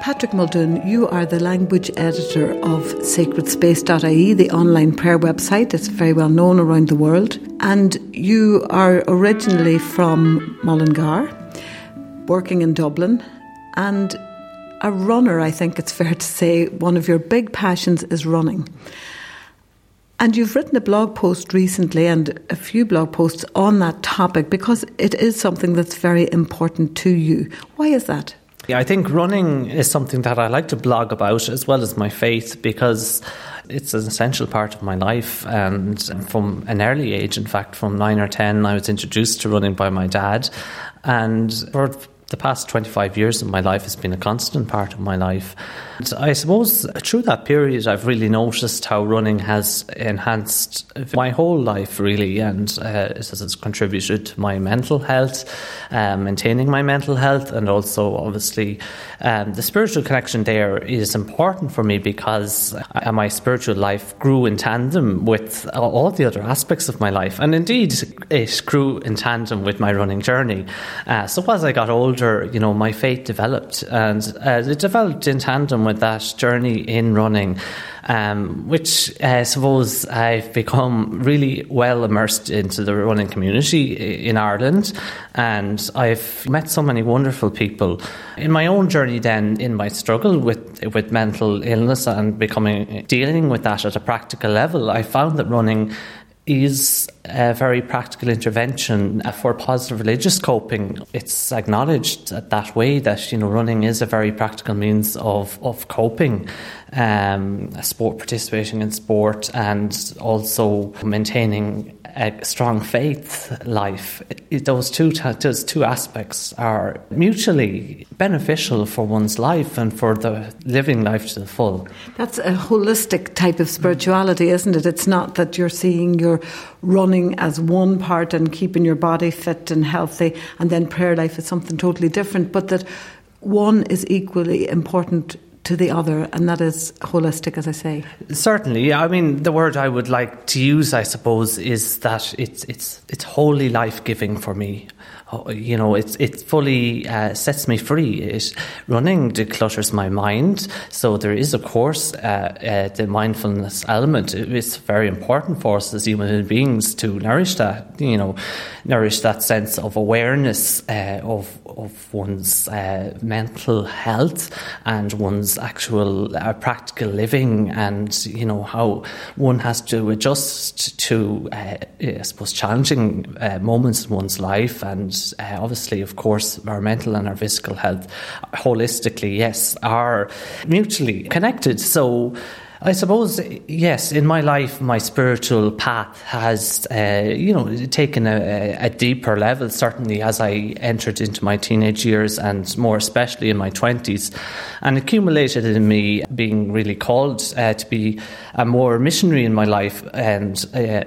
Patrick Muldoon, you are the language editor of sacredspace.ie, the online prayer website. that's very well known around the world. And you are originally from Mullingar, working in Dublin, and a runner, I think it's fair to say. One of your big passions is running. And you've written a blog post recently and a few blog posts on that topic because it is something that's very important to you. Why is that? I think running is something that I like to blog about as well as my faith because it's an essential part of my life. And from an early age, in fact, from nine or 10, I was introduced to running by my dad. And for the past 25 years of my life has been a constant part of my life. And I suppose through that period, I've really noticed how running has enhanced my whole life, really, and uh, it has contributed to my mental health, um, maintaining my mental health, and also, obviously, um, the spiritual connection there is important for me because uh, my spiritual life grew in tandem with all the other aspects of my life, and indeed, it grew in tandem with my running journey. Uh, so as I got older, older, you know, my faith developed, and uh, it developed in tandem with that journey in running. Um, which uh, I suppose I've become really well immersed into the running community in Ireland, and I've met so many wonderful people. In my own journey, then, in my struggle with with mental illness and becoming dealing with that at a practical level, I found that running is a very practical intervention for positive religious coping. It's acknowledged that way that you know running is a very practical means of of coping, um, sport participating in sport, and also maintaining a strong faith life. those two those two aspects are mutually beneficial for one's life and for the living life to the full. That's a holistic type of spirituality, isn't it? It's not that you're seeing your running as one part and keeping your body fit and healthy, and then prayer life is something totally different, but that one is equally important to the other, and that is holistic, as I say. Certainly, yeah. I mean, the word I would like to use, I suppose, is that it's it's it's wholly life giving for me. Oh, you know, it it fully uh, sets me free. It running declutters my mind, so there is, of course, uh, uh, the mindfulness element. It's very important for us as human beings to nourish that. You know, nourish that sense of awareness uh, of of one's uh, mental health and one's actual uh, practical living, and you know how one has to adjust to, I suppose, challenging moments in one's life and uh, obviously, of course, our mental and our physical health, holistically, yes, are mutually connected. So, I suppose, yes, in my life, my spiritual path has, uh, you know, taken a, a, deeper level, certainly as I entered into my teenage years and more especially in my 20s, and accumulated in me being really called uh, to be a more missionary in my life. And uh,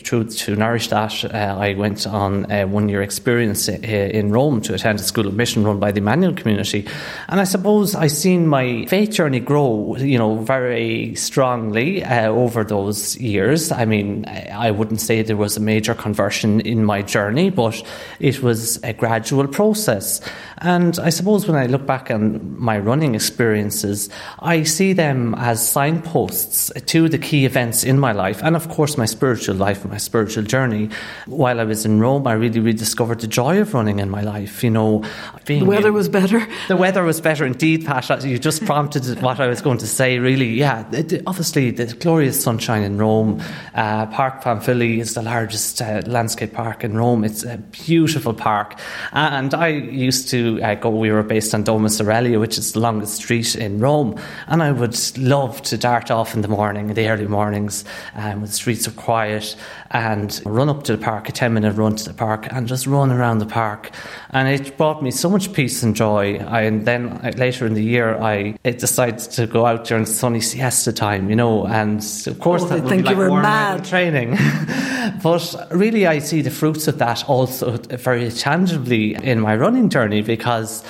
through to nourish that, uh, I went on a one year experience in Rome to attend a school of mission run by the Emmanuel community. And I suppose I've seen my faith journey grow, you know, very strongly uh, over those years. I mean, I wouldn't say there was a major conversion in my journey, but it was a gradual process. And I suppose when I look back on my running experiences, I see them as signposts to the key events in my life and, of course, my spiritual life, my spiritual journey. While I was in Rome, I really rediscovered the joy of running in my life. You know, the weather in, was better. The weather was better indeed, Pat. You just prompted what I was going to say, really. Yeah, it, obviously, the glorious sunshine in Rome. Uh, park Pamphili is the largest uh, landscape park in Rome. It's a beautiful park. And I used to uh, go, we were based on Domus Aurelia, which is the longest street in Rome. And I would love to dart off in the morning, in the early mornings, um, when the streets are quiet, and run up to the park, a 10 minute run to the park, and just run around the park. And it brought me so much peace and joy. I, and then uh, later in the year, I decided to go out during sunny siesta time, you know, and of course, oh, that would think be like you were mad. training. but really, I see the fruits of that also very tangibly in my running journey because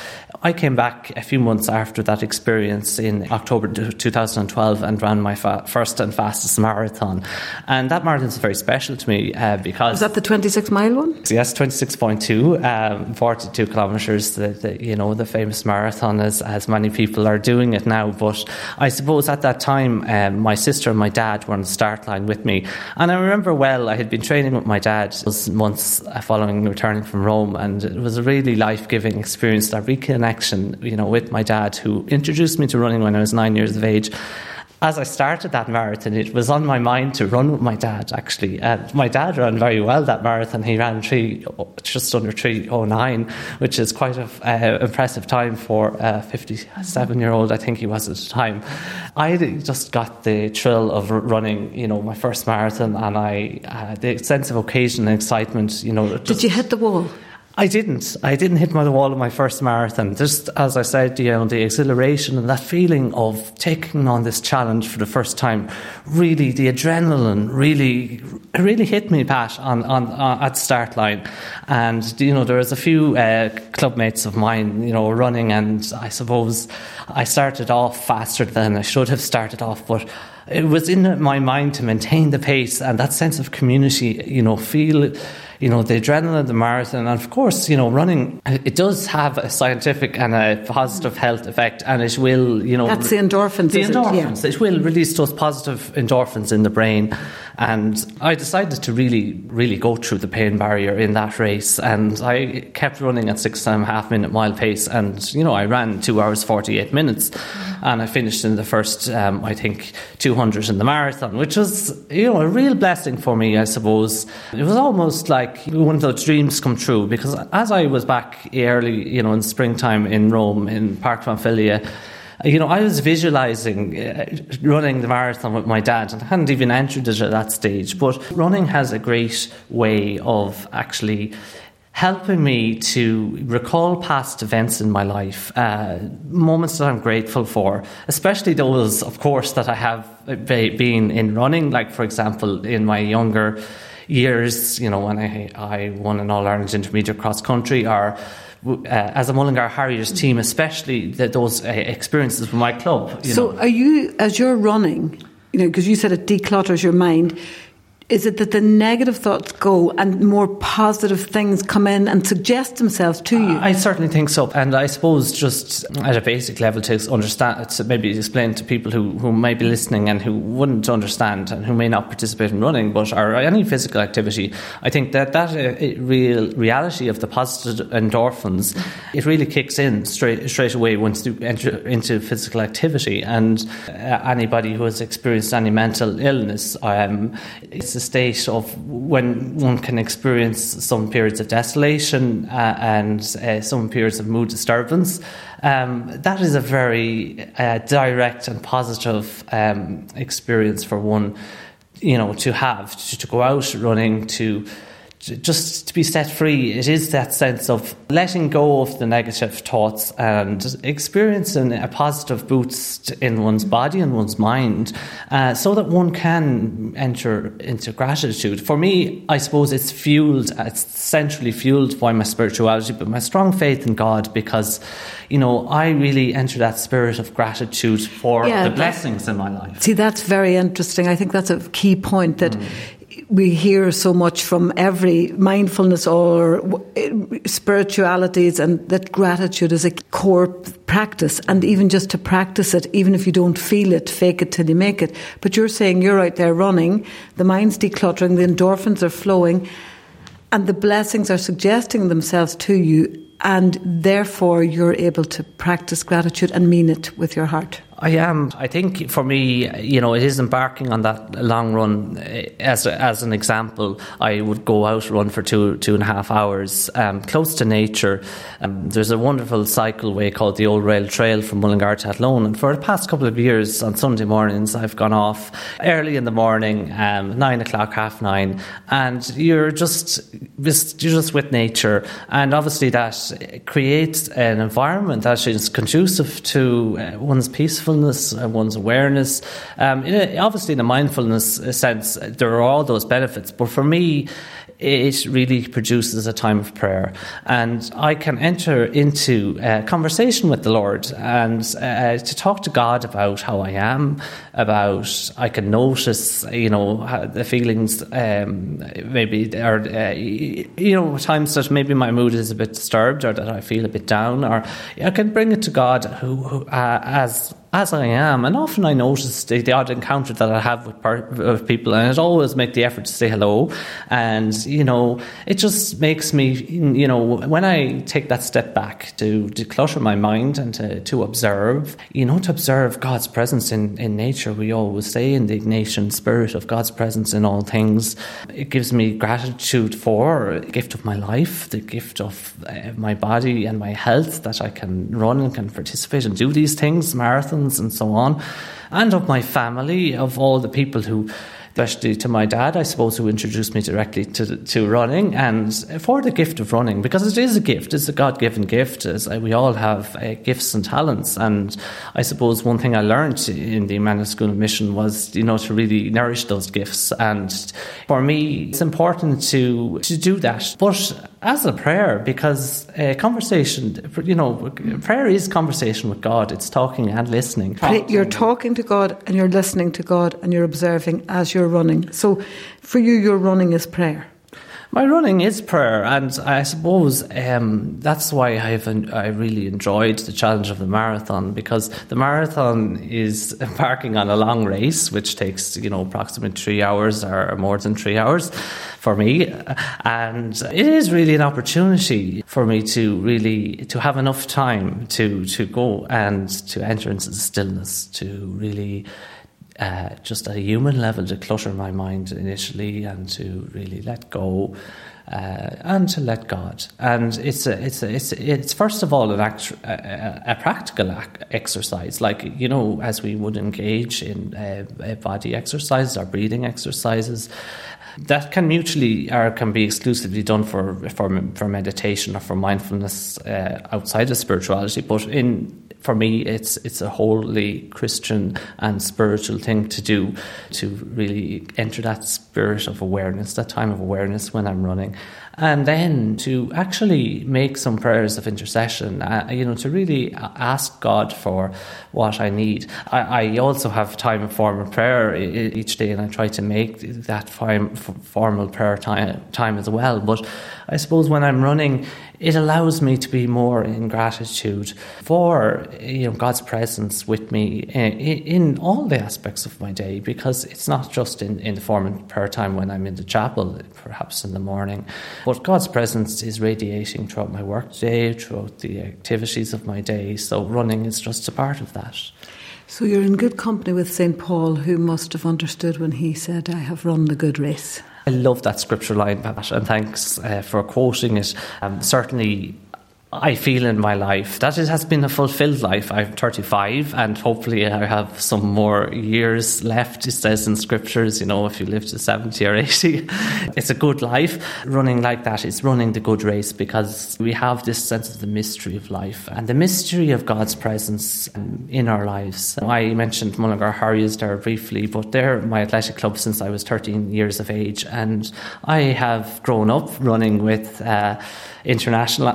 I came back a few months after that experience in October 2012 and ran my fa- first and fastest marathon. And that marathon is very special to me uh, because. Is that the 26 mile one? Yes, 26.2, um, 42 kilometres, the, the, you know, the famous marathon, as, as many people are doing it now. But I suppose at that time, um, my sister and my dad were on the start line with me. And I remember well, I had been training with my dad months following returning from Rome, and it was a really life giving experience, that reconnection, you know, with my dad, who introduced me to running when I was nine years of age as I started that marathon, it was on my mind to run with my dad, actually. And my dad ran very well that marathon. He ran three, just under 309, which is quite an uh, impressive time for a 57 year old, I think he was at the time. I just got the thrill of running, you know, my first marathon, and I, uh, the sense of occasion and excitement, you know. Did you hit the wall? I didn't. I didn't hit my wall in my first marathon. Just as I said, you know, the exhilaration and that feeling of taking on this challenge for the first time, really, the adrenaline really, really hit me, Pat, on, on, on at start line. And you know, there was a few uh, clubmates of mine, you know, running, and I suppose I started off faster than I should have started off, but it was in my mind to maintain the pace and that sense of community, you know, feel you know, the adrenaline, the marathon, and of course, you know, running, it does have a scientific and a positive health effect, and it will, you know. That's the endorphins, the endorphins. It? Yeah. it will release those positive endorphins in the brain. And I decided to really, really go through the pain barrier in that race. And I kept running at six and a half minute mile pace. And, you know, I ran two hours, 48 minutes. And I finished in the first, um, I think, 200 in the marathon, which was, you know, a real blessing for me, I suppose. It was almost like one of those dreams come true because as I was back early, you know, in springtime in Rome, in Parc Pamphili, you know, I was visualizing uh, running the marathon with my dad, and I hadn't even entered it at that stage. But running has a great way of actually helping me to recall past events in my life, uh, moments that I'm grateful for, especially those, of course, that I have been in running. Like, for example, in my younger years, you know, when I, I won an All Ireland Intermediate Cross Country, or uh, as a Mullingar Harriers team, especially the, those uh, experiences with my club. so, know. are you, as you're running, you know, because you said it declutters your mind, is it that the negative thoughts go and more positive things come in and suggest themselves to you? I certainly think so. And I suppose just at a basic level to understand, to maybe explain to people who, who may be listening and who wouldn't understand and who may not participate in running, but or any physical activity, I think that that uh, real reality of the positive endorphins, it really kicks in straight straight away once you enter into physical activity. And uh, anybody who has experienced any mental illness, um, it's a state of when one can experience some periods of desolation uh, and uh, some periods of mood disturbance. Um, that is a very uh, direct and positive um, experience for one, you know, to have to, to go out running to just to be set free, it is that sense of letting go of the negative thoughts and experiencing a positive boost in one's body and one's mind uh, so that one can enter into gratitude. For me, I suppose it's fueled, it's centrally fueled by my spirituality, but my strong faith in God because, you know, I really enter that spirit of gratitude for yeah, the blessings in my life. See, that's very interesting. I think that's a key point that. Mm we hear so much from every mindfulness or spiritualities and that gratitude is a core practice. And even just to practice it even if you don't feel it fake it till you make it. But you're saying you're out there running the mind's decluttering the endorphins are flowing and the blessings are suggesting themselves to you and therefore you're able to practice gratitude and mean it with your heart I am. I think for me, you know, it is embarking on that long run. As a, as an example, I would go out run for two two and a half hours, um, close to nature. Um, there's a wonderful cycleway called the Old Rail Trail from Mullingar to Athlone, and for the past couple of years, on Sunday mornings, I've gone off early in the morning, um, nine o'clock, half nine, and you're just, you're just with nature, and obviously that creates an environment that is conducive to uh, one's peaceful mindfulness and one's awareness. Um, in a, obviously, in a mindfulness sense, there are all those benefits. But for me, it really produces a time of prayer. And I can enter into a conversation with the Lord and uh, to talk to God about how I am, about I can notice, you know, the feelings, um, maybe, or, uh, you know, times that maybe my mood is a bit disturbed or that I feel a bit down, or I can bring it to God who, who uh, as as I am, and often I notice the, the odd encounter that I have with, per, with people, and it always make the effort to say hello, and you know, it just makes me, you know, when I take that step back to declutter my mind and to, to observe, you know, to observe God's presence in, in nature. We always say in the Ignatian spirit of God's presence in all things. It gives me gratitude for the gift of my life, the gift of uh, my body and my health that I can run and can participate and do these things, marathons and so on, and of my family, of all the people who especially to my dad, I suppose, who introduced me directly to to running, and for the gift of running, because it is a gift, it's a God given gift. As we all have uh, gifts and talents, and I suppose one thing I learned in the Emmanuel School of Mission was, you know, to really nourish those gifts, and for me, it's important to to do that, but as a prayer, because a conversation, you know, prayer is conversation with God. It's talking and listening. You're talking to God and you're listening to God and you're observing as you're running. So for you, your running is prayer. My running is prayer, and I suppose um, that's why I've I really enjoyed the challenge of the marathon because the marathon is embarking on a long race, which takes you know approximately three hours or more than three hours for me, and it is really an opportunity for me to really to have enough time to to go and to enter into the stillness to really uh, just at a human level to clutter my mind initially and to really let go uh, and to let God. And it's a, it's a, it's it's first of all an act, a, a practical exercise, like you know, as we would engage in uh, body exercises or breathing exercises. That can mutually or can be exclusively done for for, for meditation or for mindfulness uh, outside of spirituality, but in for me, it's it's a wholly Christian and spiritual thing to do to really enter that spirit of awareness, that time of awareness when I'm running, and then to actually make some prayers of intercession. Uh, you know, to really ask God for what I need. I, I also have time of formal prayer each day, and I try to make that formal prayer time time as well. But I suppose when I'm running it allows me to be more in gratitude for you know God's presence with me in, in, all the aspects of my day because it's not just in, in the form of prayer time when I'm in the chapel, perhaps in the morning, but God's presence is radiating throughout my work day, throughout the activities of my day. So running is just a part of that. So you're in good company with St. Paul, who must have understood when he said, I have run the good race. I love that scripture line, Pat, and thanks uh, for quoting it. Um, certainly, I feel in my life that it has been a fulfilled life. I'm 35 and hopefully I have some more years left. It says in scriptures, you know, if you live to 70 or 80, it's a good life. Running like that is running the good race because we have this sense of the mystery of life and the mystery of God's presence in our lives. I mentioned Mullingar Harriers there briefly, but they're my athletic club since I was 13 years of age and I have grown up running with uh, international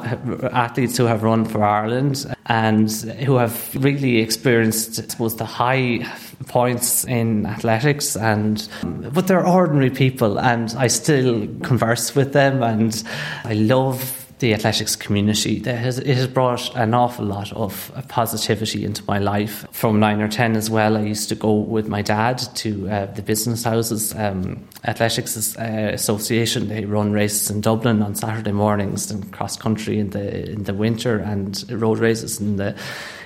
athletes who have run for Ireland and who have really experienced, I suppose, the high points in athletics and but they're ordinary people and I still converse with them and I love the athletics community. It has, it has brought an awful lot of positivity into my life. From nine or ten as well, I used to go with my dad to uh, the business houses, um, athletics uh, association. They run races in Dublin on Saturday mornings and cross country in the in the winter and road races in the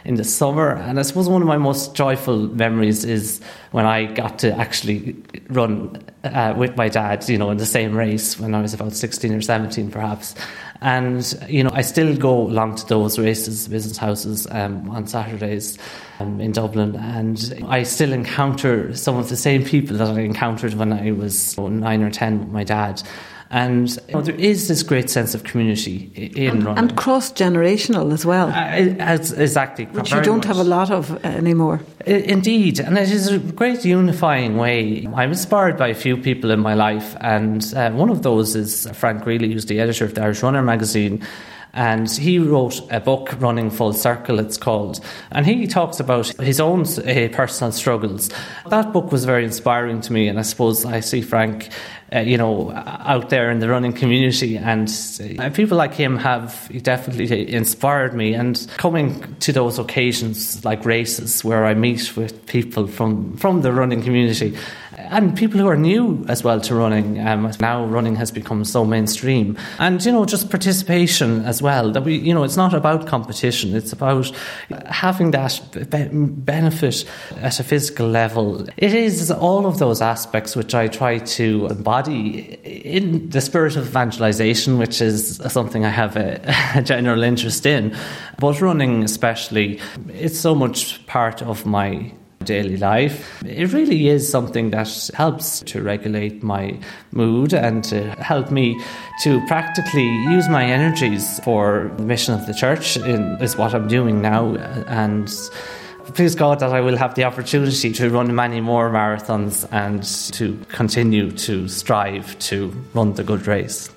in the summer. And I suppose one of my most joyful memories is when I got to actually run uh, with my dad, you know, in the same race when I was about 16 or 17 perhaps. And, you know, I still go along to those races, business houses um, on Saturdays um, in Dublin. And I still encounter some of the same people that I encountered when I was nine or 10 with my dad. And you know, there is this great sense of community in and, running. And cross generational as well. Uh, as, exactly. Which you don't much. have a lot of anymore. Indeed. And it is a great unifying way. I'm inspired by a few people in my life, and uh, one of those is Frank Greally, who's the editor of the Irish Runner magazine. And he wrote a book, Running Full Circle, it's called. And he talks about his own uh, personal struggles. That book was very inspiring to me, and I suppose I see Frank uh, you know, out there in the running community. And uh, people like him have definitely inspired me. And coming to those occasions like races where I meet with people from, from the running community and people who are new as well to running. Um, now running has become so mainstream, and you know just participation as well. That we, you know, it's not about competition. It's about having that be- benefit at a physical level. It is all of those aspects which I try to embody in the spirit of evangelization, which is something I have a, a general interest in. But running, especially, it's so much part of my daily life. It really is something that helps to regulate my mood and to help me to practically use my energies for the mission of the church in, is what I'm doing now and please God that I will have the opportunity to run many more marathons and to continue to strive to run the good race.